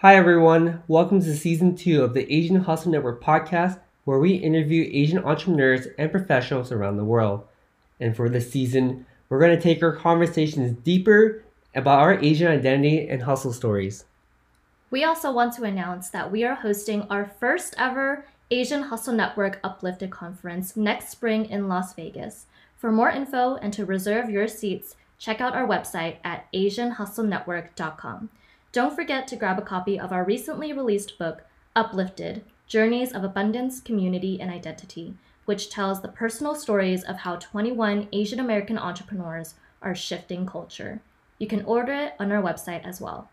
Hi, everyone. Welcome to season two of the Asian Hustle Network podcast, where we interview Asian entrepreneurs and professionals around the world. And for this season, we're going to take our conversations deeper about our Asian identity and hustle stories. We also want to announce that we are hosting our first ever Asian Hustle Network Uplifted Conference next spring in Las Vegas. For more info and to reserve your seats, check out our website at AsianHustleNetwork.com. Don't forget to grab a copy of our recently released book, Uplifted Journeys of Abundance, Community, and Identity, which tells the personal stories of how 21 Asian American entrepreneurs are shifting culture. You can order it on our website as well.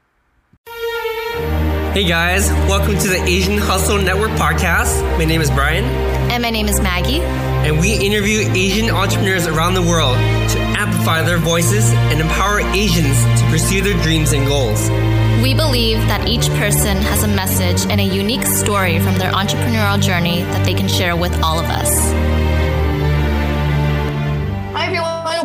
Hey guys, welcome to the Asian Hustle Network podcast. My name is Brian. And my name is Maggie. And we interview Asian entrepreneurs around the world to amplify their voices and empower Asians to pursue their dreams and goals. We believe that each person has a message and a unique story from their entrepreneurial journey that they can share with all of us.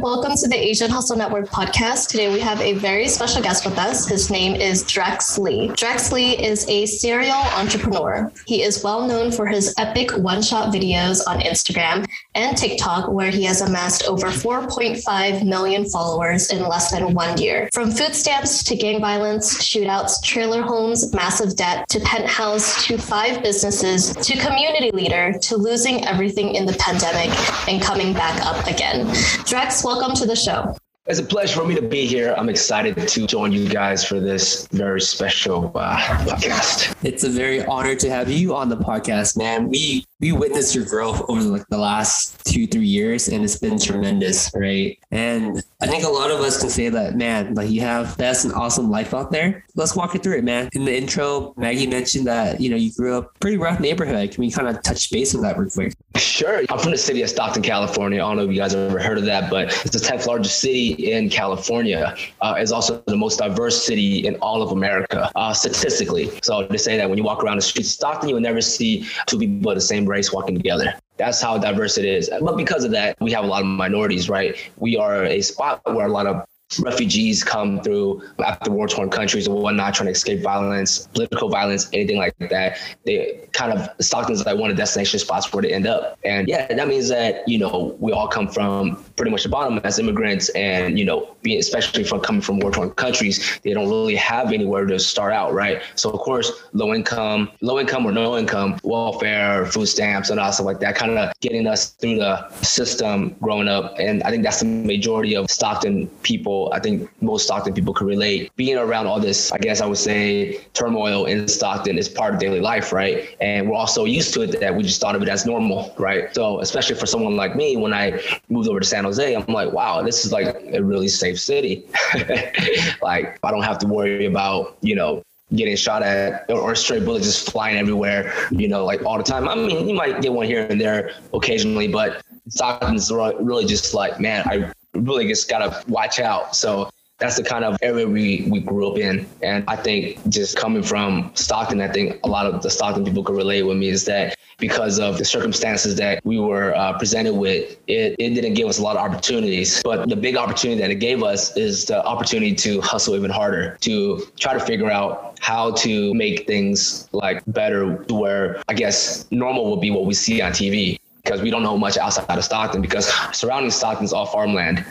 Welcome to the Asian Hustle Network podcast. Today we have a very special guest with us. His name is Drex Lee. Drex Lee is a serial entrepreneur. He is well known for his epic one shot videos on Instagram and TikTok, where he has amassed over 4.5 million followers in less than one year. From food stamps to gang violence, shootouts, trailer homes, massive debt, to penthouse, to five businesses, to community leader, to losing everything in the pandemic and coming back up again. Drex, welcome to the show. It's a pleasure for me to be here. I'm excited to join you guys for this very special uh, podcast. It's a very honor to have you on the podcast, man. We we witnessed your growth over like the last two three years, and it's been tremendous, right? And I think a lot of us can say that, man, like you have that's an awesome life out there. Let's walk it through it, man. In the intro, Maggie mentioned that you know you grew up pretty rough neighborhood. Can we kind of touch base on that real quick? Sure. I'm from the city of Stockton, California. I don't know if you guys have ever heard of that, but it's the 10th largest city in California. Uh, it's also the most diverse city in all of America, uh, statistically. So to say that when you walk around the streets of Stockton, you will never see two people of the same race walking together. That's how diverse it is. But because of that, we have a lot of minorities, right? We are a spot where a lot of refugees come through after war torn countries and whatnot, trying to escape violence, political violence, anything like that. They kind of Stockton's like one of the destination spots where they end up. And yeah, that means that, you know, we all come from pretty much the bottom as immigrants and, you know, being especially from coming from war torn countries, they don't really have anywhere to start out, right? So of course, low income, low income or no income, welfare, food stamps and all stuff like that, kind of getting us through the system growing up. And I think that's the majority of Stockton people I think most Stockton people can relate. Being around all this, I guess I would say, turmoil in Stockton is part of daily life, right? And we're all so used to it that we just thought of it as normal, right? So, especially for someone like me, when I moved over to San Jose, I'm like, wow, this is like a really safe city. like, I don't have to worry about, you know, getting shot at or, or straight bullets just flying everywhere, you know, like all the time. I mean, you might get one here and there occasionally, but Stockton's really just like, man, I really just gotta watch out. So that's the kind of area we, we grew up in. And I think just coming from Stockton, I think a lot of the Stockton people could relate with me is that because of the circumstances that we were uh, presented with, it, it didn't give us a lot of opportunities. But the big opportunity that it gave us is the opportunity to hustle even harder, to try to figure out how to make things like better where I guess normal would be what we see on TV because we don't know much outside of Stockton because surrounding Stockton's all farmland.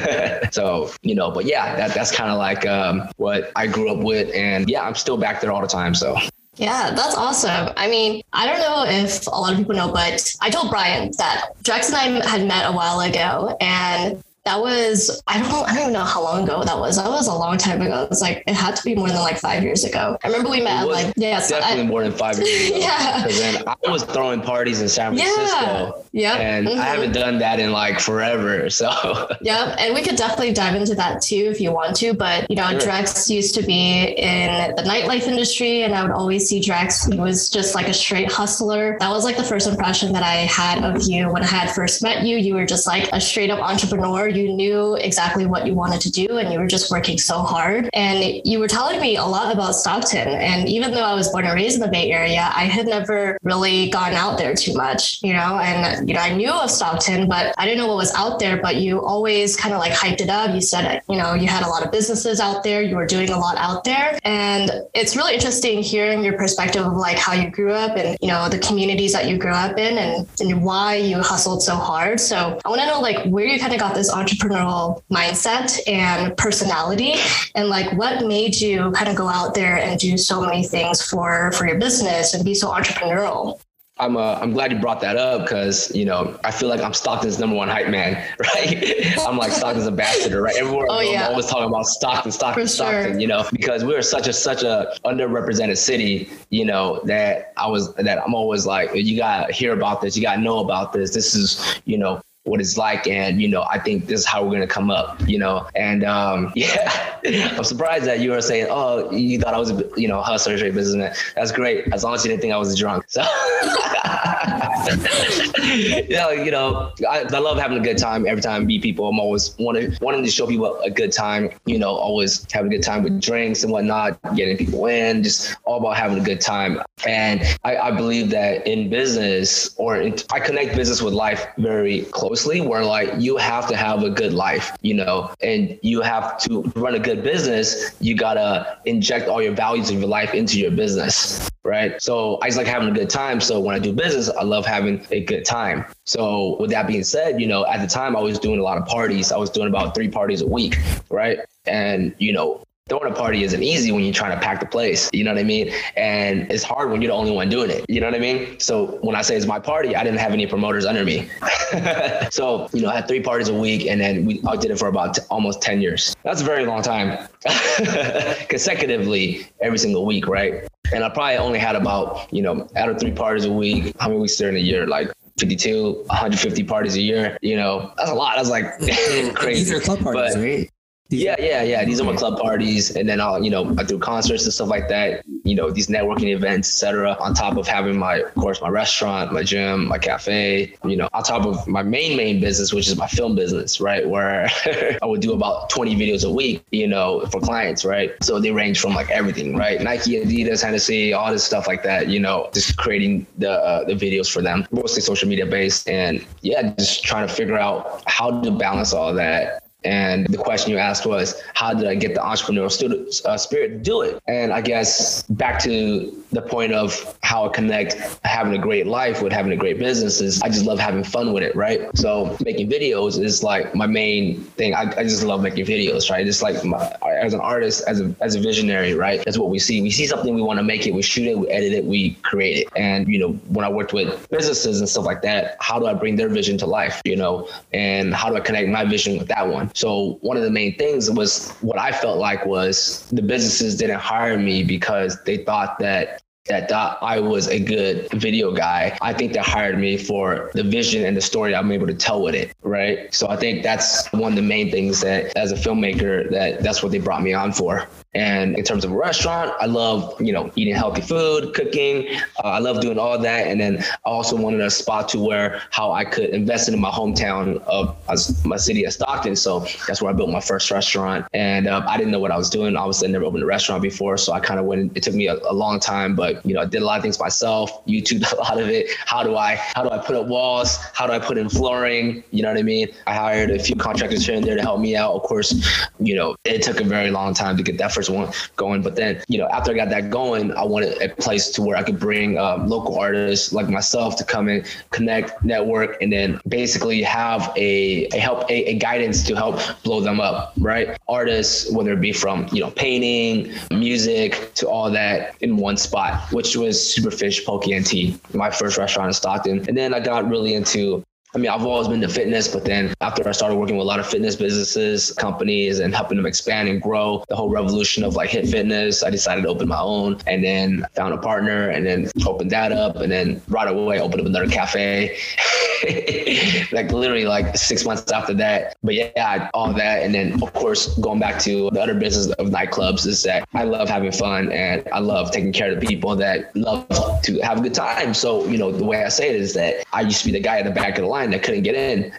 so, you know, but yeah, that, that's kind of like um, what I grew up with. And yeah, I'm still back there all the time. So. Yeah, that's awesome. I mean, I don't know if a lot of people know, but I told Brian that Drex and I had met a while ago, and that was I don't know I don't even know how long ago that was. That was a long time ago. It was like it had to be more than like five years ago. I remember we met like yeah, definitely I, more than five years ago. yeah, because then I was throwing parties in San Francisco. Yeah, and mm-hmm. I haven't done that in like forever. So yeah, and we could definitely dive into that too if you want to. But you know, sure. Drex used to be in the nightlife industry, and I would always see Drex. He was just like a straight hustler. That was like the first impression that I had of you when I had first met you. You were just like a straight up entrepreneur you knew exactly what you wanted to do and you were just working so hard. And you were telling me a lot about Stockton. And even though I was born and raised in the Bay Area, I had never really gone out there too much, you know, and, you know, I knew of Stockton, but I didn't know what was out there. But you always kind of like hyped it up. You said, you know, you had a lot of businesses out there, you were doing a lot out there. And it's really interesting hearing your perspective of like how you grew up and, you know, the communities that you grew up in and, and why you hustled so hard. So I want to know like where you kind of got this entrepreneurial mindset and personality and like what made you kind of go out there and do so many things for for your business and be so entrepreneurial. I'm uh, I'm glad you brought that up because you know I feel like I'm Stockton's number one hype man, right? I'm like Stockton's ambassador, right? Everywhere oh, yeah. I'm always talking about Stockton, Stockton, For Stockton. Sure. You know, because we're such a such a underrepresented city, you know, that I was that I'm always like, you gotta hear about this, you gotta know about this. This is you know what it's like and you know i think this is how we're going to come up you know? And um, yeah i'm surprised that you were saying oh you thought i was a you know a hustler straight businessman. That's great as long as you didn't think i was drunk so. You know you know I, I, love having a good time. Every time I meet people i'm always wanting wanting to show people a good time you know always having a good time with drinks and whatnot getting people in just all about having a good time. And i, I believe that in business or in, i connect business with life very close closely where like you have to have a good life, you know, and you have to run a good business. You gotta inject all your values of your life into your business. Right. So I just like having a good time. So when I do business, I love having a good time. So with that being said, you know, at the time I was doing a lot of parties. I was doing about three parties a week. Right. And, you know, throwing a party isn't easy when you're trying to pack the place. You know what I mean? And it's hard when you're the only one doing it. You know what I mean? So when I say it's my party, I didn't have any promoters under me. so, you know, I had three parties a week and then we I did it for about t- almost 10 years. That's a very long time consecutively every single week, right? And I probably only had about, you know, out of three parties a week, how many weeks there in a year? Like 52, 150 parties a year. You know, that's a lot. That's like crazy. These are club parties, but, right? Yeah, yeah, yeah. These are my club parties, and then I'll, you know, I do concerts and stuff like that. You know, these networking events, etc. On top of having my, of course, my restaurant, my gym, my cafe. You know, on top of my main main business, which is my film business, right? Where I would do about 20 videos a week, you know, for clients, right? So they range from like everything, right? Nike, Adidas, Hennessy, all this stuff like that. You know, just creating the uh, the videos for them, mostly social media based, and yeah, just trying to figure out how to balance all that and the question you asked was, how did I get the entrepreneurial uh, spirit to do it? And I guess back to the point of how I connect having a great life with having a great business is I just love having fun with it, right? So making videos is like my main thing. I, I just love making videos, right? It's like my, as an artist, as a, as a visionary, right? That's what we see. We see something, we want to make it, we shoot it, we edit it, we create it. And, you know, when I worked with businesses and stuff like that, how do I bring their vision to life, you know? And how do I connect my vision with that one? So one of the main things was what I felt like was the businesses didn't hire me because they thought that that thought I was a good video guy. I think they hired me for the vision and the story I'm able to tell with it, right? So I think that's one of the main things that as a filmmaker that that's what they brought me on for. And in terms of a restaurant, I love, you know, eating healthy food, cooking. Uh, I love doing all that. And then I also wanted a spot to where how I could invest in my hometown of my city of Stockton. So that's where I built my first restaurant. And uh, I didn't know what I was doing. Obviously, I never opened a restaurant before. So I kind of went, it took me a, a, long time, but, you know, I did a lot of things myself, YouTube a lot of it. How do I, how do I put up walls? How do I put in flooring? You know what I mean? I hired a few contractors here and there to help me out. Of course, you know, it took a very long time to get that first one going. But then, you know, after I got that going, I wanted a place to where I could bring um, local artists like myself to come and connect, network, and then basically have a, a help, a, a guidance to help blow them up, right? Artists, whether it be from, you know, painting, music to all that in one spot, which was Superfish Poke and Tea, my first restaurant in Stockton. And then I got really into I mean, I've always been to fitness, but then after I started working with a lot of fitness businesses, companies, and helping them expand and grow the whole revolution of like HIIT Fitness, I decided to open my own and then found a partner and then opened that up. And then right away, opened up another cafe. like literally like six months after that. But yeah, all that. And then, of course, going back to the other business of nightclubs is that I love having fun and I love taking care of the people that love to have a good time. So, you know, the way I say it is that I used to be the guy at the back of the line behind. I couldn't get in.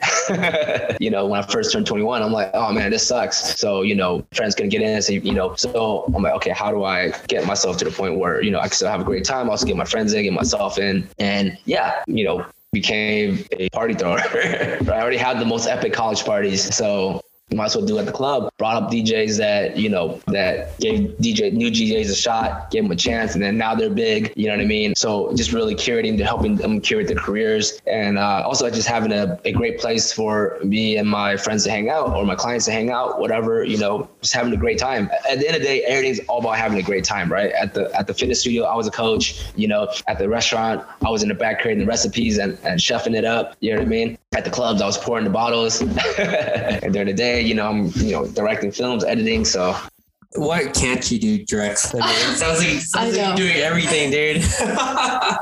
you know, when I first turned 21, I'm like, oh man, this sucks. So, you know, friends couldn't get in. So, you know, so I'm like, okay, how do I get myself to the point where, you know, I can still have a great time, also get my friends in, get myself in. And yeah, you know, became a party thrower. I already had the most epic college parties. So might as well do at the club. Brought up DJs that you know that gave DJ new DJs a shot, gave them a chance, and then now they're big. You know what I mean? So just really curating, to helping them curate their careers, and uh, also just having a, a great place for me and my friends to hang out or my clients to hang out, whatever. You know, just having a great time. At the end of the day, everything's all about having a great time, right? At the at the fitness studio, I was a coach. You know, at the restaurant, I was in the back creating the recipes and, and chefing it up. You know what I mean? At the clubs, I was pouring the bottles. and during the day, you know, I'm you know directing films, editing. So what can't you do, Drex? I mean, it sounds like, sounds like you're doing everything, dude.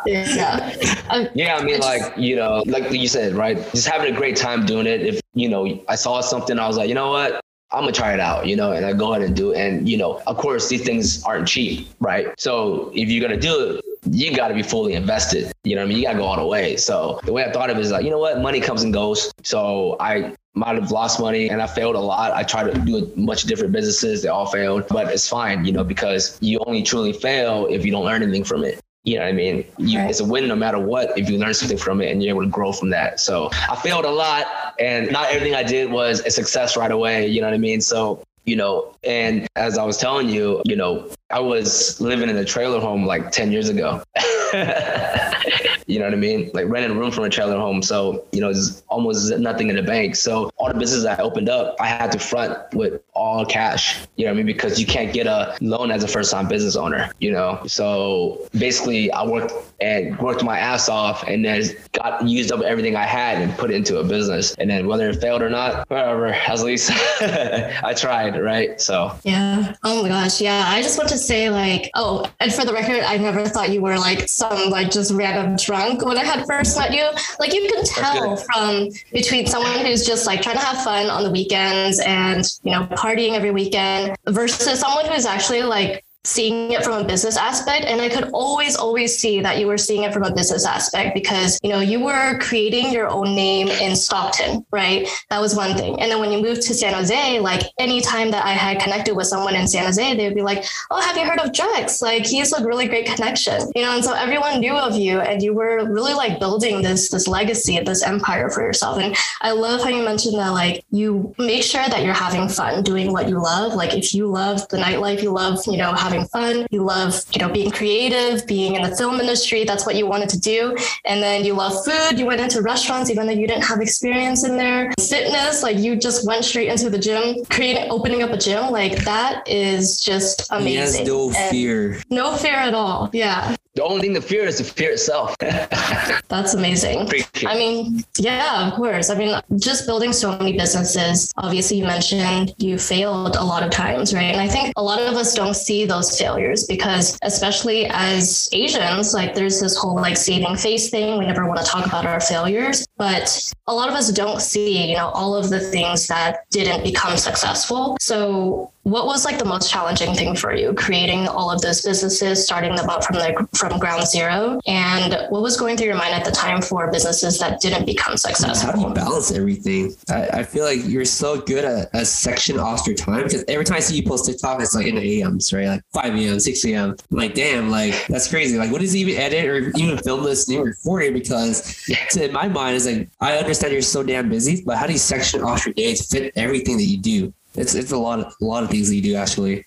yeah. Um, yeah, I mean, I just, like, you know, like you said, right? Just having a great time doing it. If, you know, I saw something, I was like, you know what? I'm gonna try it out, you know, and I go ahead and do it. And, you know, of course, these things aren't cheap, right? So if you're gonna do it, you got to be fully invested. You know what I mean? You got to go all the way. So the way I thought of it is like, you know what? Money comes and goes. So I might have lost money and I failed a lot. I tried to do a bunch different businesses. They all failed, but it's fine, you know, because you only truly fail if you don't learn anything from it. You know what I mean? You, right. It's a win no matter what if you learn something from it and you're able to grow from that. So I failed a lot and not everything I did was a success right away. You know what I mean? So you know, and as I was telling you, you know, I was living in a trailer home like 10 years ago. you know what I mean? Like renting a room from a trailer home. So, you know, there's almost nothing in the bank. So all the businesses I opened up, I had to front with all cash. You know what I mean? Because you can't get a loan as a first time business owner, you know? So basically I worked and worked my ass off and then got used up everything I had and put it into a business. And then whether it failed or not, whatever, at least I tried, right? So yeah. Oh my gosh. Yeah. I just want to say like, oh, and for the record, I never thought you were like some like just random drunk when I had first met you. Like you can tell from between someone who's just like trying to have fun on the weekends and, you know, partying every weekend versus someone who's actually like seeing it from a business aspect. And i could always always see that you were seeing it from a business aspect because you know you were creating your own name in stockton right? That was one thing. And then when you moved to san jose like anytime that i had connected with someone in san jose they would be like oh have you heard of drex like he's a really great connection. You know and so everyone knew of you and you were really like building this this legacy this empire for yourself. And i love how you mentioned that like you make sure that you're having fun doing what you love. Like if you love the nightlife you love you know having fun. You love, you know, being creative, being in the film industry. That's what you wanted to do. And then you love food. You went into restaurants, even though you didn't have experience in there. Fitness, like you just went straight into the gym, creating, opening up a gym. Like that is just amazing. He has no and fear. No fear at all. Yeah. The only thing to fear is the fear itself. That's amazing. I mean, yeah, of course. I mean, just building so many businesses. Obviously, you mentioned you failed a lot of times, right? And I think a lot of us don't see those failures because, especially as Asians, like there's this whole like saving face thing. We never want to talk about our failures, but a lot of us don't see, you know, all of the things that didn't become successful. So what was like the most challenging thing for you creating all of those businesses starting them up from the from ground zero? And what was going through your mind at the time for businesses that didn't become successful? How do you balance everything. I, I feel like you're so good at a section off your time because every time i see you post tiktok it's like in the ams right? Like 5 a.m 6 a.m like damn like that's crazy. Like what does he even edit or even film this and record it because to, in my mind is like i understand you're so damn busy but how do you section off your day to fit everything that you do it's it's a lot of a lot of things that you do actually.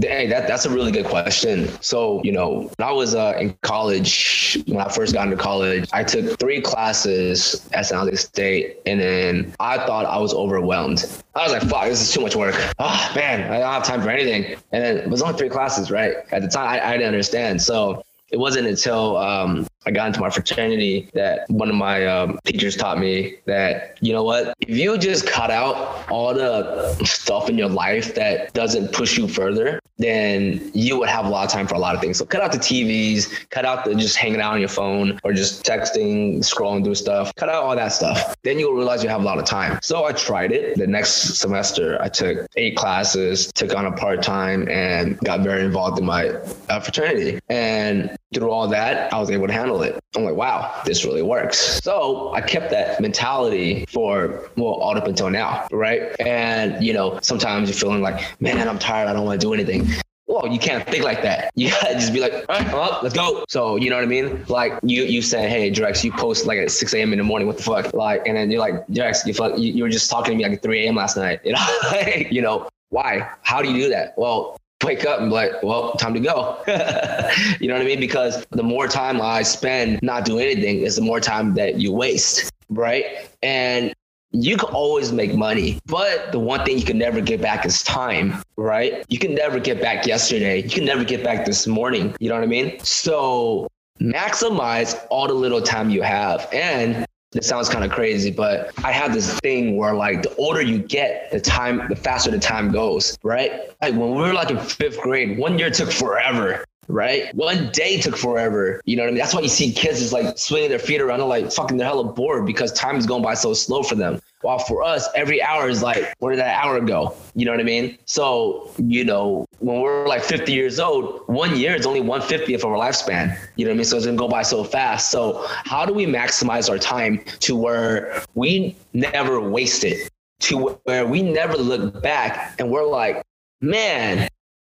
Hey, that, that's a really good question. So, you know, when I was uh, in college, when I first got into college, I took three classes at San Jose State, and then I thought I was overwhelmed. I was like, fuck, this is too much work. Oh, man, I don't have time for anything. And then it was only three classes, right? At the time, I, I didn't understand. So it wasn't until um, I got into my fraternity that one of my um, teachers taught me that, you know what, if you just cut out all the stuff in your life that doesn't push you further, then you would have a lot of time for a lot of things. So cut out the TVs, cut out the just hanging out on your phone or just texting, scrolling through stuff, cut out all that stuff. Then you'll realize you have a lot of time. So I tried it. The next semester, I took eight classes, took on a part time, and got very involved in my uh, fraternity. And through all that, I was able to handle it. I'm like, wow, this really works. So I kept that mentality for, well, all up until now, right? And, you know, sometimes you're feeling like, man, I'm tired. I don't want to do anything. Well, you can't think like that. You gotta just be like, all right, well, let's go. So you know what I mean? Like you, you said, hey, Drex, you post like at 6 a.m. in the morning. What the fuck? Like, and then you're like, Drex, you, fuck, you, you were just talking to me like at 3 a.m. last night. You know, you know, why? How do you do that? Well, wake up and be like, well, time to go. you know what I mean? Because the more time I spend not doing anything is the more time that you waste, right? And you can always make money, but the one thing you can never get back is time, right? You can never get back yesterday. You can never get back this morning. You know what I mean? So maximize all the little time you have. And it sounds kind of crazy, but I have this thing where like the older you get, the time, the faster the time goes, right? Like when we were like in fifth grade, one year took forever right? One day took forever. You know what I mean? That's why you see kids is like swinging their feet around like fucking they're hella bored because time is going by so slow for them. While for us, every hour is like, where did that hour go? You know what I mean? So, you know, when we're like 50 years old, one year is only 150th of our lifespan. You know what I mean? So it's gonna go by so fast. So how do we maximize our time to where we never waste it? To where we never look back and we're like, man,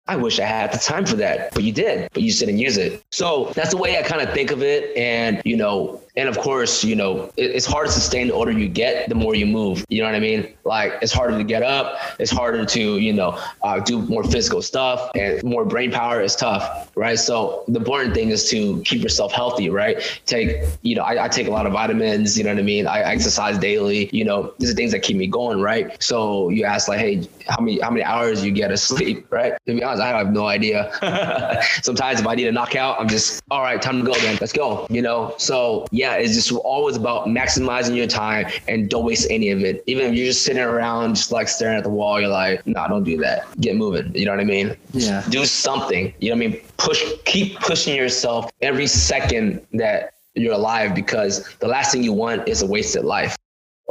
I wish I had the time for that, but you did, but you didn't use it. So that's the way I kind of think of it. And, you know, and of course, you know, it, it's hard to sustain the older you get, the more you move. You know what I mean? Like it's harder to get up. It's harder to, you know, uh, do more physical stuff and more brain power is tough, right? So the important thing is to keep yourself healthy, right? Take, you know, I, I take a lot of vitamins. You know what I mean? I exercise daily. You know, these are things that keep me going, right? So you ask like, hey, how many how many hours you get of sleep, right? To be honest, I have no idea. Sometimes if I need a knockout, I'm just all right, time to go then. Let's go. You know, so yeah, it's just always about maximizing your time and don't waste any of it. Even if you're just sitting around just like staring at the wall, you're like, nah, don't do that. Get moving. You know what I mean? Yeah. Do something. You know what I mean? Push keep pushing yourself every second that you're alive because the last thing you want is a wasted life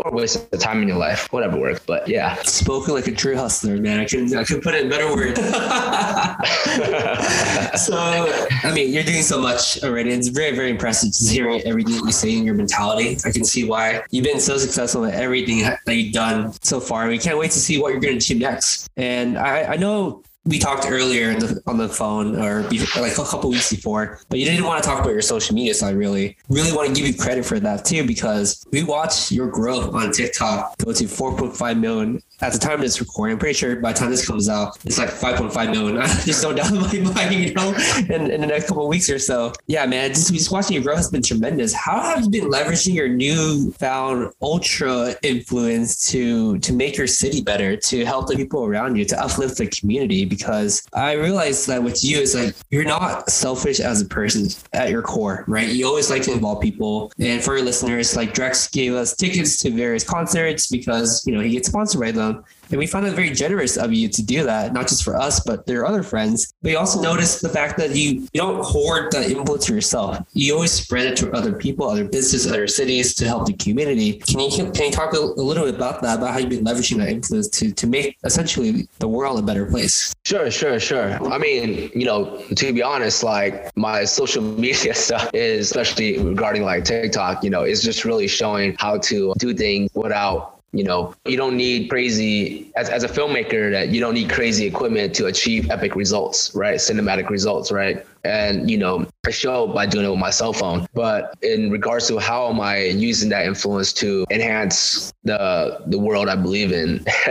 or waste of time in your life, whatever works. But yeah. Spoken like a true hustler, man. I can I can put it in better words. so I mean, you're doing so much already. It's very, very impressive just hearing everything that you say in your mentality. I can see why you've been so successful at everything that you've done so far. We can't wait to see what you're going to achieve next. And I, I know we talked earlier the, on the phone or before, like a couple weeks before, but you didn't want to talk about your social media. So I really, really want to give you credit for that too, because we watched your growth on TikTok go to 4.5 million at the time of this recording, I'm pretty sure by the time this comes out, it's like 5.5 million. I just don't doubt my mind, you know, in, in the next couple of weeks or so. Yeah, man, just, just watching your growth has been tremendous. How have you been leveraging your newfound ultra influence to to make your city better, to help the people around you, to uplift the community? Because I realized that with you, it's like you're not selfish as a person at your core, right? You always like to involve people. And for your listeners, like Drex gave us tickets to various concerts because, you know, he gets sponsored by them. Um, and we found it very generous of you to do that, not just for us, but their other friends. We also noticed the fact that you, you don't hoard the influence for yourself. You always spread it to other people, other businesses, other cities to help the community. Can you can you talk a, a little bit about that, about how you've been leveraging that influence to, to make essentially the world a better place? Sure, sure, sure. I mean, you know, to be honest, like my social media stuff is especially regarding like TikTok, you know, is just really showing how to do things without you know, you don't need crazy as, as a filmmaker that you don't need crazy equipment to achieve epic results, right? Cinematic results, right? And you know I show by doing it with my cell phone. But in regards to how am I using that influence to enhance the the world I believe in,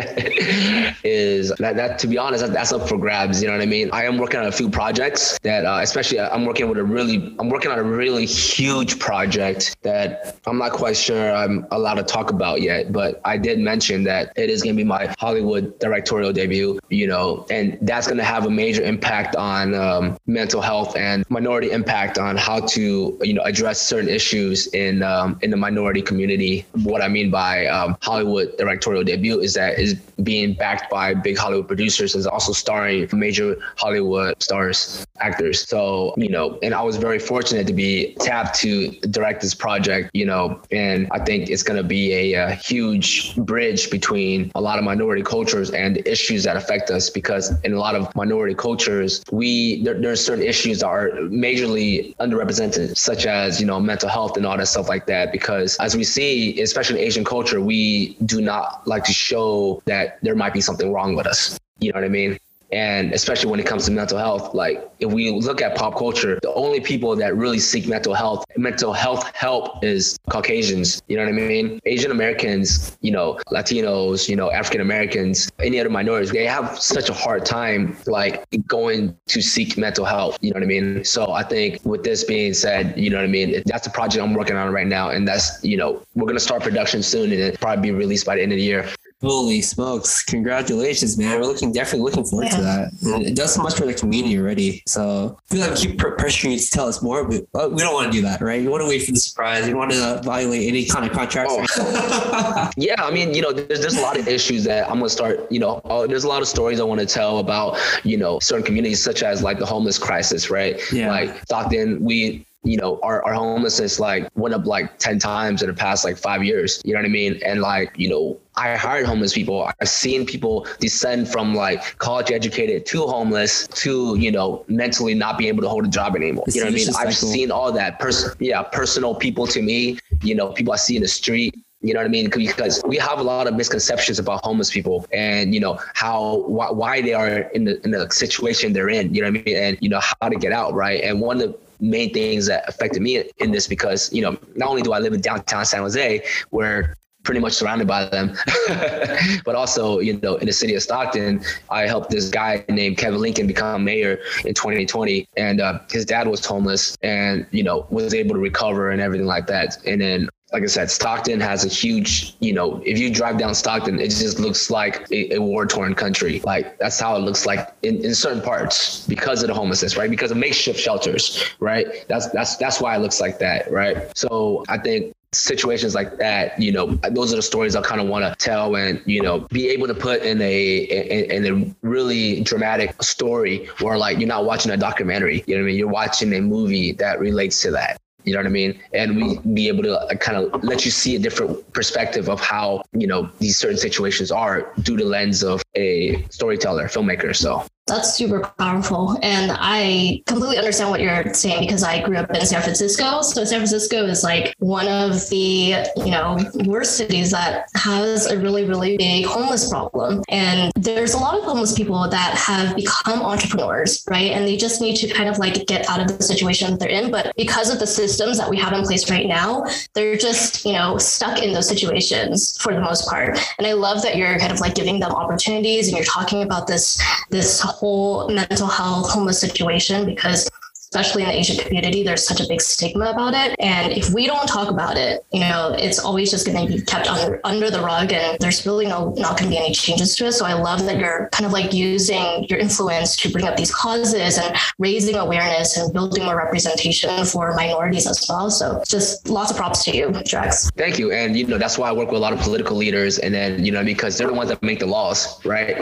is that, that to be honest that, that's up for grabs. You know what I mean? I am working on a few projects that, uh, especially I'm working with a really I'm working on a really huge project that I'm not quite sure I'm allowed to talk about yet. But I did mention that it is going to be my Hollywood directorial debut. You know, and that's going to have a major impact on um, mental health health and minority impact on how to you know address certain issues in um, in the minority community. What I mean by um, Hollywood directorial debut is that is being backed by big Hollywood producers and also starring major Hollywood stars actors. So you know, and I was very fortunate to be tapped to direct this project. You know, and I think it's going to be a, a huge bridge between a lot of minority cultures and issues that affect us because in a lot of minority cultures we there, there's certain issues issues are majorly underrepresented, such as, you know, mental health and all that stuff like that. Because as we see, especially in Asian culture, we do not like to show that there might be something wrong with us. You know what I mean? And especially when it comes to mental health, like if we look at pop culture, the only people that really seek mental health, mental health help is Caucasians. You know what I mean? Asian Americans, you know, Latinos, you know, African Americans, any other minorities, they have such a hard time like going to seek mental health. You know what I mean? So I think with this being said, you know what I mean? That's a project I'm working on right now. And that's, you know, we're going to start production soon and it'll probably be released by the end of the year. Holy smokes! Congratulations, man. We're looking definitely looking forward to that. And it does so much for the community already. So I feel like keep pressuring you to tell us more, but we don't want to do that, right? You want to wait for the surprise. You want to violate any kind of contracts. Oh. yeah, I mean, you know, there's there's a lot of issues that I'm gonna start. You know, uh, there's a lot of stories I want to tell about, you know, certain communities such as like the homeless crisis, right? Yeah. Like Stockton, we you know, our, our homelessness like went up like 10 times in the past like five years. You know what I mean? And like, you know, I hired homeless people. I've seen people descend from like college educated to homeless to, you know, mentally not being able to hold a job anymore. you know what I mean? I've seen all that person, yeah, personal people to me, you know, people I see in the street. You know what I mean? Because we have a lot of misconceptions about homeless people and, you know, how, why, why they are in the, in the situation they're in, you know what I mean? And, you know, how to get out. Right. And one of the main things that affected me in this because you know not only do I live in downtown San Jose where pretty much surrounded by them. but also, you know, in the city of Stockton, I helped this guy named Kevin Lincoln become mayor in 2020. And uh, his dad was homeless and, you know, was able to recover and everything like that. And then like I said, Stockton has a huge, you know, if you drive down Stockton, it just looks like a, a war torn country. Like that's how it looks like in, in certain parts because of the homelessness, right? Because of makeshift shelters, right? That's that's that's why it looks like that, right? So I think situations like that, you know, those are the stories I kind of want to tell and, you know, be able to put in a, in, in, a really dramatic story where like you're not watching a documentary, you know what I mean? You're watching a movie that relates to that. You know what I mean? And we be able to uh, kind of let you see a different perspective of how, you know, these certain situations are through the lens of a storyteller, filmmaker. So that's super powerful. And I completely understand what you're saying because I grew up in San Francisco. So San Francisco is like one of the, you know, worst cities that has a really, really big homeless problem. And there's a lot of homeless people that have become entrepreneurs, right? And they just need to kind of like get out of the situation that they're in. But because of the systems that we have in place right now, they're just, you know, stuck in those situations for the most part. And I love that you're kind of like giving them opportunities and you're talking about this, this whole mental health homeless situation because especially in the Asian community, there's such a big stigma about it. And if we don't talk about it, you know, it's always just going to be kept under under the rug, and there's really no not going to be any changes to it. So I love that you're kind of like using your influence to bring up these causes and raising awareness and building more representation for minorities as well. So just lots of props to you, Drex. Thank you. And you know, that's why I work with a lot of political leaders, and then you know, because they're the ones that make the laws, right?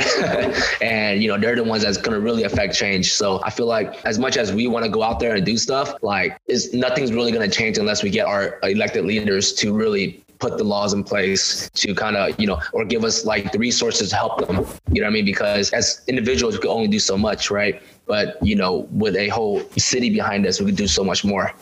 and you know, they're the ones that's going to really affect change. So I feel like as much as we want to go out there and do stuff, like is nothing's really going to change unless we get our elected leaders to really put the laws in place to kind of you know or give us like the resources to help them you know what i mean? Because as individuals we can only do so much right? But you know with a whole city behind us we could do so much more.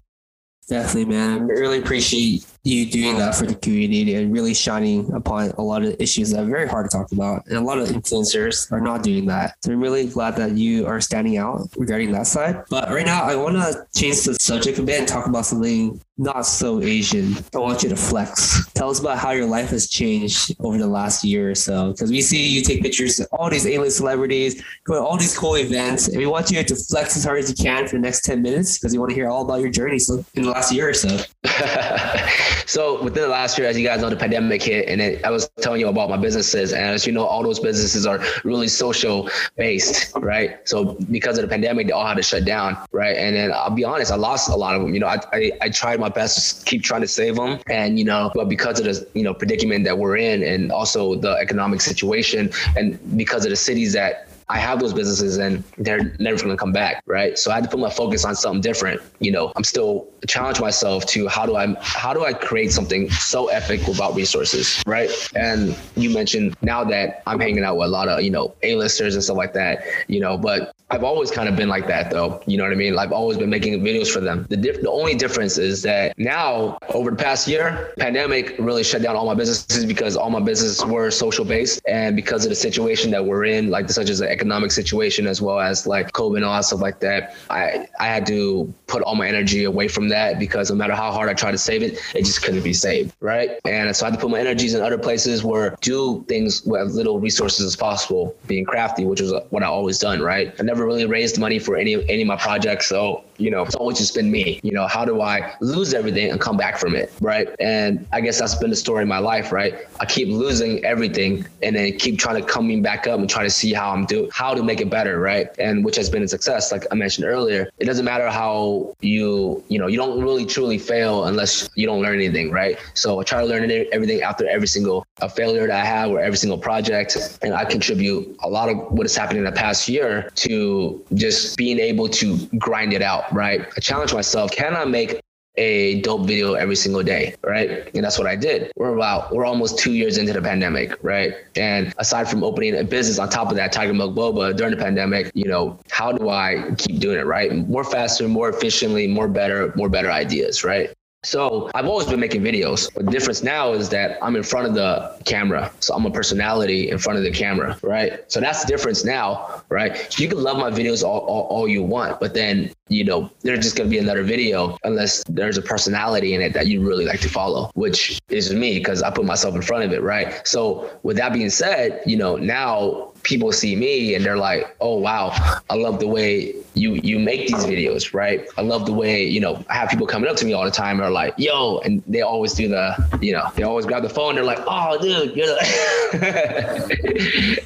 Definitely man. I really appreciate you doing that for the community and really shining upon a lot of issues that are very hard to talk about. And a lot of influencers are not doing that. So I'm really glad that you are standing out regarding that side. But right now, I want to change the subject a bit and talk about something not so Asian. I want you to flex. Tell us about how your life has changed over the last year or so. Because we see you take pictures of all these A-list celebrities, go to all these cool events, and we want you to flex as hard as you can for the next 10 minutes because we want to hear all about your journey so in the last year or so. So within the last year, as you guys know, the pandemic hit, and it, I was telling you about my businesses, and as you know, all those businesses are really social based, right? So because of the pandemic, they all had to shut down, right? And then I'll be honest, I lost a lot of them. You know, I, I, I tried my best to keep trying to save them, and you know, but because of the you know predicament that we're in, and also the economic situation, and because of the cities that I have those businesses and they're never going to come back, right? So I had to put my focus on something different. You know, I'm still challenge myself to how do I how do I create something so epic without resources, right? And you mentioned now that I'm hanging out with a lot of you know A-listers and stuff like that, you know, but I've always kind of been like that though. You know what I mean? I've always been making videos for them. The diff- the only difference is that now over the past year, pandemic really shut down all my businesses because all my businesses were social based and because of the situation that we're in, like such as the economic situation as well as like COVID and all that stuff like that, I I had to put all my energy away from that because no matter how hard I tried to save it, it just couldn't be saved, right? And so I had to put my energies in other places where do things with as little resources as possible, being crafty, which is what I always done, right? I never really raised money for any any of my projects. So, you know, it's always just been me. You know, how do I lose everything and come back from it? Right. And I guess that's been the story of my life, right? I keep losing everything and then keep trying to coming back up and try to see how I'm doing, how to make it better, right? And which has been a success, like I mentioned earlier. It doesn't matter how you, you know, you don't really truly fail unless you don't learn anything, right? So I try to learn everything after every single a failure that I have or every single project. And I contribute a lot of what has happened in the past year to just being able to grind it out, right? I challenge myself, can I make a dope video every single day, right? And that's what I did. We're about we're almost two years into the pandemic, right? And aside from opening a business on top of that, Tiger Milk Boba during the pandemic, you know, how do I keep doing it right? More faster, more efficiently, more better, more better ideas, right? So I've always been making videos. But the difference now is that I'm in front of the camera. So I'm a personality in front of the camera, right? So that's the difference now, right? You can love my videos all, all, all you want, but then, you know, there's just going to be another video unless there's a personality in it that you really like to follow, which is me because I put myself in front of it, right? So with that being said, you know, now people see me and they're like, "Oh wow, I love the way you you make these videos, right? I love the way you know I have people coming up to me all the time and are like, "Yo," and they always do the you know they always grab the phone. They're like, "Oh, dude, you're,"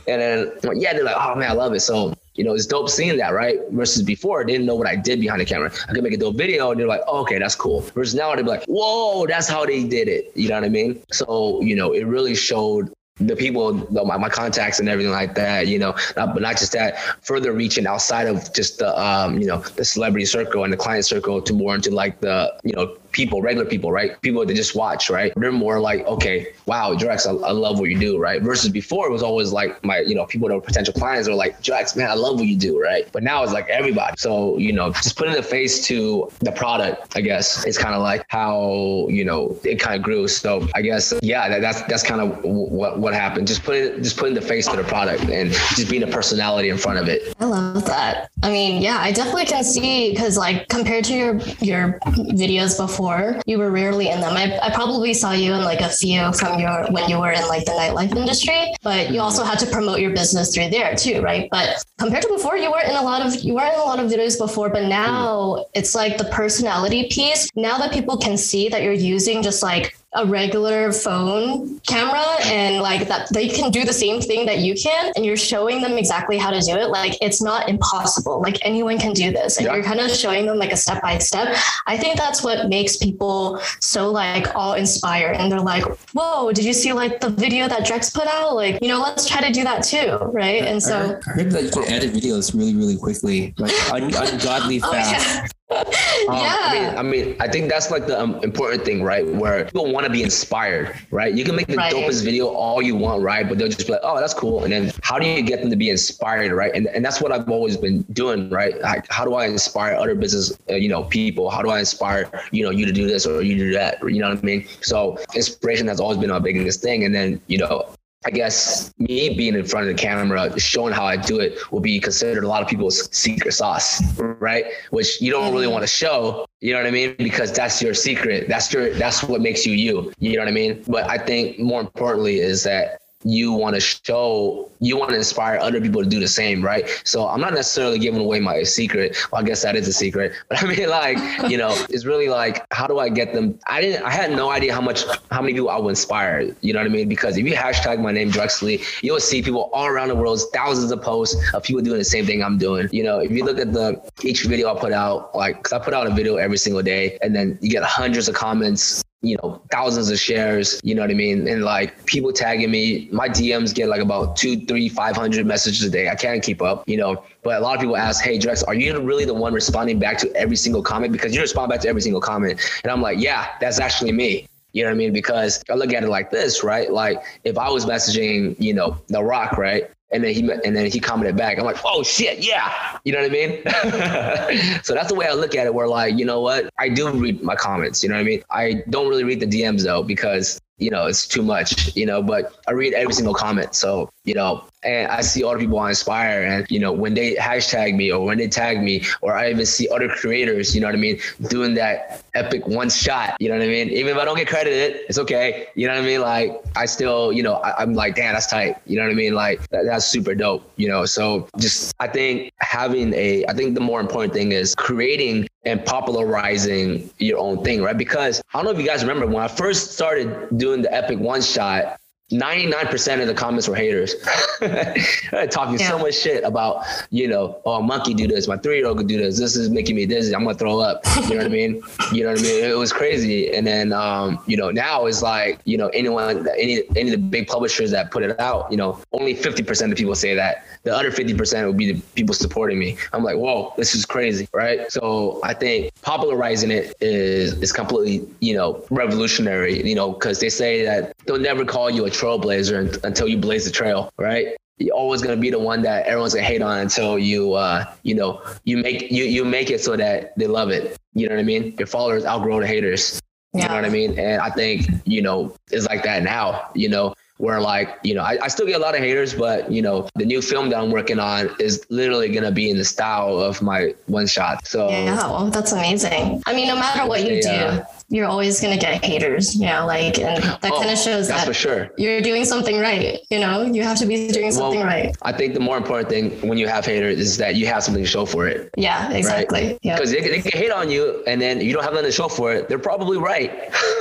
and then yeah, they're like, "Oh man, I love it." So you know, it's dope seeing that, right? Versus before, I didn't know what I did behind the camera. I could make a dope video and they're like, oh, okay, that's cool. Versus now they're like, whoa, that's how they did it. You know what I mean? So, you know, it really showed the people, my, my contacts and everything like that, you know, not, but not just that, further reaching outside of just the, um, you know, the celebrity circle and the client circle to more into like the, you know, people, regular people, right? People that just watch, right? They're more like, okay, wow, Drex, I, I, love what you do, right? Versus before, it was always like my, you know, people that were potential clients are like, Drex, man, I love what you do, right? But now it's like everybody. So, you know, just putting the face to the product, I guess, is kind of like how, you know, it kind of grew. So I guess, yeah, that, that's that's kind of what what happened. Just putting just putting the face to the product and just being a personality in front of it. I love that. I mean, yeah, I definitely can see because like compared to your your videos before before, you were rarely in them. I, I probably saw you in like a few from your when you were in like the nightlife industry, but you also had to promote your business through there too, right? But compared to before, you weren't in a lot of you weren't in a lot of videos before, but now it's like the personality piece. Now that people can see that you're using just like a regular phone camera and like that they can do the same thing that you can and you're showing them exactly how to do it like it's not impossible. Like anyone can do this and yeah. you're kind of showing them like a step by step. I think that's what makes people so like all inspired and they're like whoa did you see like the video that drex put out? Like you know let's try to do that too right? And so i heard, that you can edit videos really really quickly like un- ungodly fast oh, yeah. Um, yeah. I mean, I mean, I think that's like the um, important thing, right? Where people want to be inspired, right? You can make the right. dopest video all you want, right? But they'll just be like, oh, that's cool. And then how do you get them to be inspired, right? And, and that's what I've always been doing, right? Like, how do I inspire other business, uh, you know, people? How do I inspire, you know, you to do this or you to do that? You know what I mean? So inspiration has always been my biggest thing. And then, you know, I guess me being in front of the camera, showing how I do it, will be considered a lot of people's secret sauce, right? Which you don't really mm-hmm. want to show, you know what I mean? Because that's your secret. That's your that's what makes you you. You know what I mean? But I think more importantly is that you want to show you want to inspire other people to do the same right? So i'm not necessarily giving away my secret. Well i guess that is a secret. But i mean like you know it's really like how do i get them? I didn't i had no idea how much how many people i would inspire. You know what i mean? Because if you hashtag my name Drexlee, you'll see people all around the world thousands of posts of people doing the same thing i'm doing. You know if you look at the each video i put out like because i put out a video every single day and then you get hundreds of comments you know, thousands of shares, you know what I mean? And like people tagging me, my DMs get like about two, three, 500 messages a day. I can't keep up, you know, but a lot of people ask, Hey Drex, are you really the one responding back to every single comment? Because you respond back to every single comment. And I'm like, yeah, that's actually me. You know what I mean? Because I look at it like this, right? Like if I was messaging, you know, The Rock, right? And then he and then he commented back. I'm like, oh shit, yeah. You know what I mean? so that's the way I look at it. Where like, you know what? I do read my comments. You know what I mean? I don't really read the DMs though because you know it's too much. You know, but I read every single comment. So you know, and I see other people on Inspire, and you know, when they hashtag me or when they tag me, or I even see other creators, you know what I mean, doing that epic one shot. You know what I mean? Even if I don't get credited, it's okay. You know what I mean? Like I still, you know, I, am like, damn, that's tight. You know what I mean? Like that, that's super dope. You know, so just I think having a, I think the more important thing is creating and popularizing your own thing, right? Because I don't know if you guys remember when I first started doing the epic one shot 99% of the comments were haters. Talking yeah. so much shit about you know oh monkey do this my three-year-old could do this this is making me dizzy i'm gonna throw up. You know what i mean? You know what i mean? It was crazy. And then um, you know now it's like you know anyone any any of the big publishers that put it out you know only 50% of people say that. The other 50% would be the people supporting me. I'm like whoa this is crazy right? So i think popularizing it is is completely you know revolutionary you know because they say that they'll never call you a trailblazer until you blaze the trail, right? You're always gonna be the one that everyone's gonna hate on until you, uh, you know, you make you you make it so that they love it. You know what I mean? Your followers outgrow the haters. Yeah. You know what I mean? And I think you know it's like that now. You know, where like you know I, I, still get a lot of haters but you know the new film that i'm working on is literally going to be in the style of my one shot so yeah well, that's amazing i mean no matter what you do you're always going to get haters, you know, like, and that oh, kind of shows that for sure. you're doing something right. You know, you have to be doing something well, right. I think the more important thing when you have haters is that you have something to show for it. Yeah, exactly. Right? Yeah. Because they, they can hate on you and then you don't have nothing to show for it. They're probably right.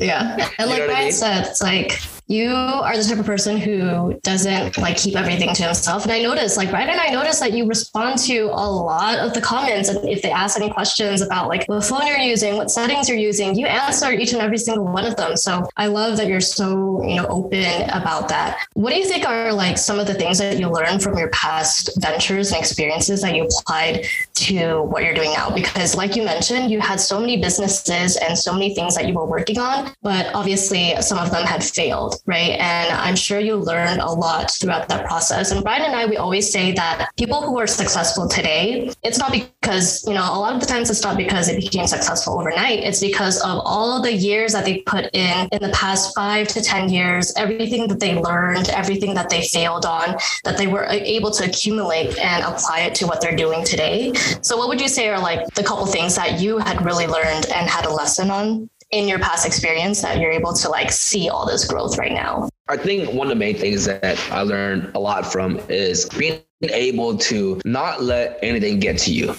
yeah. And like Brian I mean? said, it's like, you are the type of person who doesn't like keep everything to himself. And I noticed, like Brian and I noticed that you respond to a lot of the comments. And if they ask any questions about like what phone you're using, what settings you're using, you answer each and every single one of them. So I love that you're so, you know, open about that. What do you think are like some of the things that you learned from your past ventures and experiences that you applied to what you're doing now? Because like you mentioned, you had so many businesses and so many things that you were working on, but obviously some of them had failed right? And I'm sure you learned a lot throughout that process. And Brian and I, we always say that people who are successful today, it's not because, you know, a lot of the times it's not because they became successful overnight. It's because of all the years that they put in in the past five to 10 years, everything that they learned, everything that they failed on, that they were able to accumulate and apply it to what they're doing today. So, what would you say are like the couple things that you had really learned and had a lesson on? In your past experience that you're able to like see all this growth right now? I think one of the main things that I learned a lot from is being able to not let anything get to you.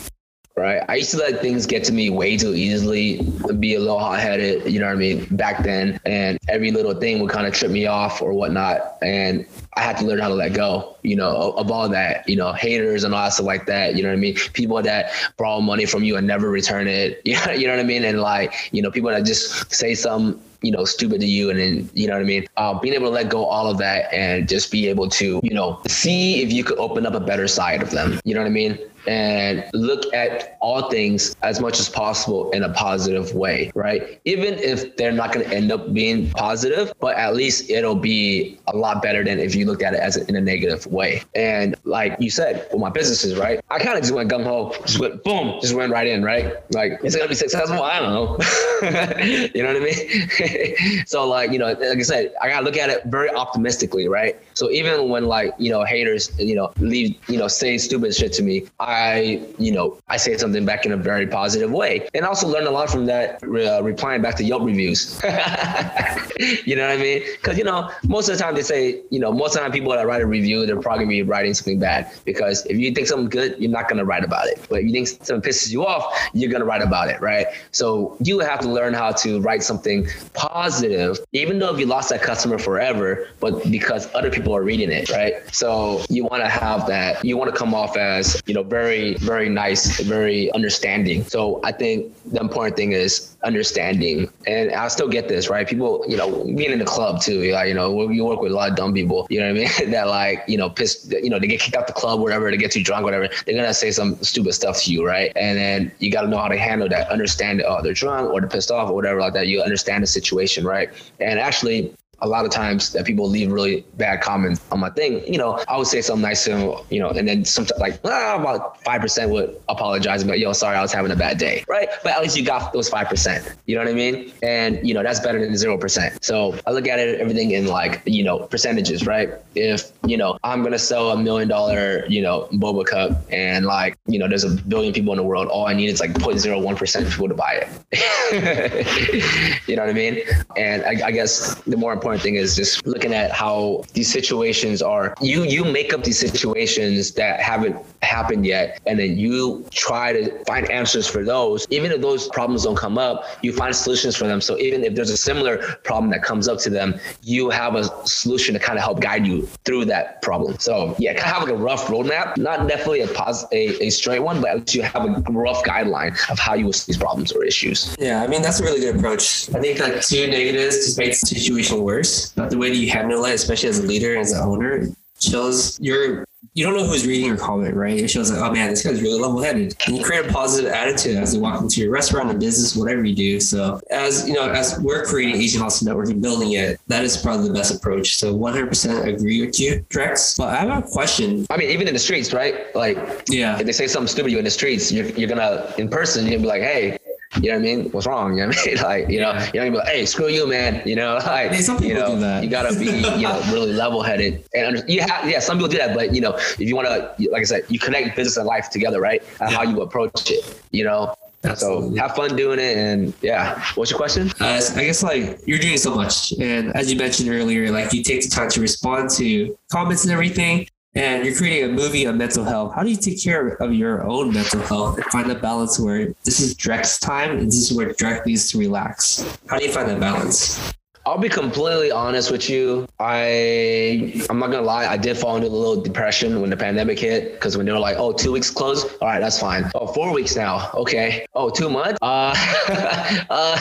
Right. I used to let things get to me way too easily, be a little hot headed, you know what I mean, back then. And every little thing would kind of trip me off or whatnot. And I had to learn how to let go, you know, of all that, you know, haters and all that stuff like that. You know what I mean? People that borrow money from you and never return it. You know, you know what I mean? And like, you know, people that just say something you know, stupid to you. And then, you know what I mean? Uh, being able to let go all of that and just be able to, you know, see if you could open up a better side of them. You know what I mean? and look at all things as much as possible in a positive way, right? Even if they're not going to end up being positive, but at least it'll be a lot better than if you looked at it as a, in a negative way. And like you said, with my businesses, right? I kind of just went gung ho, just went boom, just went right in, right? Like, is it going to be successful? I don't know. you know what I mean? so like, you know, like I said, I got to look at it very optimistically, right? So even when like, you know, haters, you know, leave, you know, say stupid shit to me, I, you know, I say something back in a very positive way. And also learn a lot from that, uh, replying back to Yelp reviews. you know what I mean? Because, you know, most of the time they say, you know, most of the time people that write a review, they're probably gonna be writing something bad. Because if you think something good, you're not gonna write about it. But if you think something pisses you off, you're gonna write about it, right? So you have to learn how to write something positive, even though if you lost that customer forever, but because other people are reading it, right? So you want to have that. You want to come off as you know very very nice, very understanding. So I think the important thing is understanding, and I still get this, right? People, you know, being in the club too, like you know, you work with a lot of dumb people, you know what I mean? that like you know piss, you know, they get kicked out the club, whatever, they get too drunk, whatever. They're gonna say some stupid stuff to you, right? And then you got to know how to handle that, understand, oh, they're drunk or they're pissed off or whatever like that. You understand the situation, right? And actually a lot of times that people leave really bad comments on my thing, you know, I would say something nice to them, you know, and then sometimes like ah, about five percent would apologize like, yo, sorry, I was having a bad day. Right. But at least you got those five percent. You know what I mean? And you know, that's better than zero percent. So I look at it everything in like, you know, percentages, right? If, you know, I'm gonna sell a million dollar, you know, boba cup and like, you know, there's a billion people in the world, all I need is like 0.01 percent of people to buy it. you know what I mean? And I, I guess the more important important thing is just looking at how these situations are. You you make up these situations that haven't happened yet, and then you try to find answers for those. Even if those problems don't come up, you find solutions for them. So even if there's a similar problem that comes up to them, you have a solution to kind of help guide you through that problem. So yeah, kind of have like a rough roadmap, not definitely a pos- a, a straight one, but at least you have a rough guideline of how you will see these problems or issues. Yeah, I mean that's a really good approach. I think like two negatives just make the situation worse but the way that you handle it, especially as a leader, and as an owner, shows your you don't know who's reading your comment, right? It shows like, oh man, this guy's really level headed. And you create a positive attitude as you walk into your restaurant, a business, whatever you do. So as you know, as we're creating Asian Hustle Network and building it, that is probably the best approach. So 100% agree with you, Drex. But I have a question. I mean, even in the streets, right? Like, yeah, if they say something stupid you in the streets, you're, you're gonna in person, you're gonna be like, hey, you know what I mean? What's wrong? You know what I mean? Like, you know, yeah. you know, you like, hey, screw you, man. You know, like, hey, some people you know, do that. you gotta be, you know, really level headed and under, you have, yeah, some people do that, but you know, if you want to, like I said, you connect business and life together, right? And how you approach it, you know. Absolutely. So have fun doing it, and yeah. What's your question? Uh, I guess like you're doing so much, and as you mentioned earlier, like you take the time to respond to comments and everything and you're creating a movie on mental health. How do you take care of your own mental health and find the balance where this is Drex time and this is where Drex needs to relax? How do you find that balance? I'll be completely honest with you. I I'm not gonna lie. I did fall into a little depression when the pandemic hit because when they were like, "Oh, two weeks closed. All right, that's fine. Oh, four weeks now. Okay. Oh, two months. Uh, uh,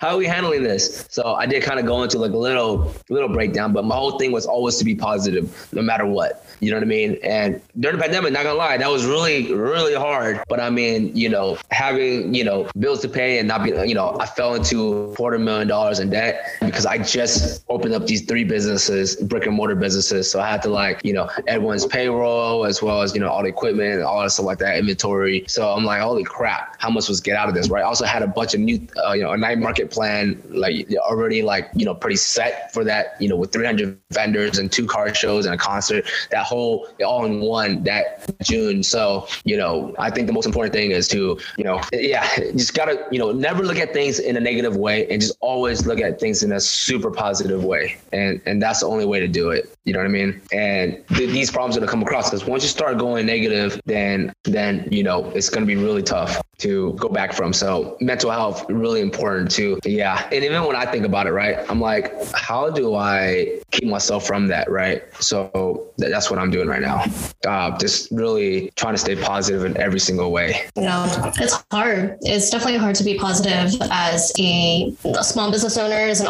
how are we handling this?" So I did kind of go into like a little little breakdown, but my whole thing was always to be positive, no matter what. You know what I mean? And during the pandemic, not gonna lie, that was really really hard. But I mean, you know, having you know bills to pay and not be, you know, I fell into quarter million dollars in debt because I just opened up these three businesses, brick and mortar businesses. So I had to like, you know, everyone's payroll as well as, you know, all the equipment and all that stuff like that, inventory. So I'm like, holy crap, how much was get out of this, right? I also had a bunch of new, uh, you know, a night market plan, like already like, you know, pretty set for that, you know, with 300 vendors and two car shows and a concert, that whole all in one that June. So, you know, I think the most important thing is to, you know, yeah, just gotta, you know, never look at things in a negative way and just always look at things in a super positive way. And and that's the only way to do it. You know what I mean? And th- these problems are gonna come across because once you start going negative, then then you know it's gonna be really tough to go back from. So mental health really important too. Yeah. And even when I think about it, right, I'm like, how do I keep myself from that, right? So that's what I'm doing right now. Uh, just really trying to stay positive in every single way. You know, it's hard. It's definitely hard to be positive as a, a small business owner, as an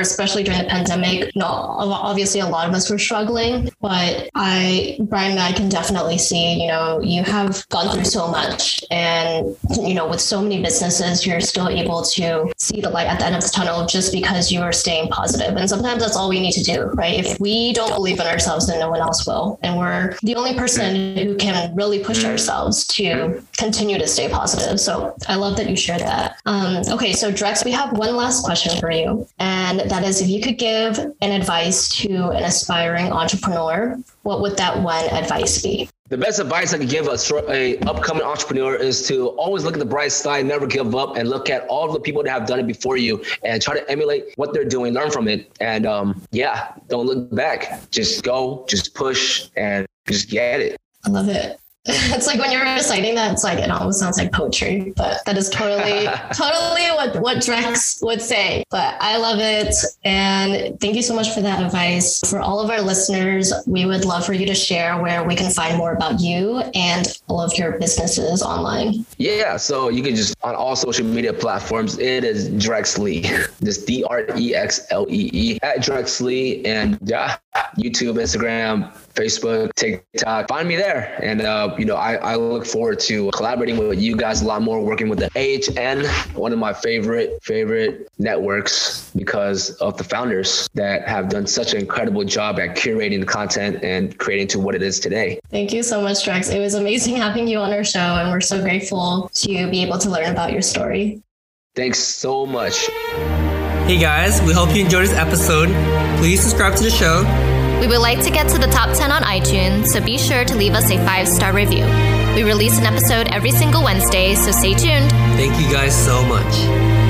especially during the pandemic. You obviously a lot of us were struggling, but I, Brian and I can definitely see, you know, you have gone through so much and you know, with so many businesses, you're still able to see the light at the end of the tunnel just because you are staying positive. And sometimes that's all we need to do, right? If we don't believe in ourselves, then no one else will. And we're the only person who can really push ourselves to continue to stay positive. So I love that you shared that. Um, okay, so Drex, we have one last question for you. And that is if you could give an advice to an aspiring entrepreneur, what would that one advice be? The best advice I could give a, a upcoming entrepreneur is to always look at the bright side, never give up, and look at all the people that have done it before you, and try to emulate what they're doing, learn from it, and um, yeah, don't look back. Just go, just push, and just get it. I love it. it's like when you're reciting that, it's like it almost sounds like poetry, but that is totally, totally what what Drex would say. But I love it, and thank you so much for that advice. For all of our listeners, we would love for you to share where we can find more about you and all of your businesses online. Yeah, so you can just on all social media platforms. It is Drexlee, just D R E X L E E at Drexlee, and yeah, YouTube, Instagram, Facebook, TikTok. Find me there. And, uh, you know, I, I look forward to collaborating with you guys a lot more, working with the AHN, one of my favorite, favorite networks because of the founders that have done such an incredible job at curating the content and creating to what it is today. Thank you so much, Drex. It was amazing having you on our show, and we're so grateful to be able to learn about your story. Thanks so much. Hey guys, we hope you enjoyed this episode. Please subscribe to the show we would like to get to the top 10 on iTunes, so be sure to leave us a five star review. We release an episode every single Wednesday, so stay tuned. Thank you guys so much.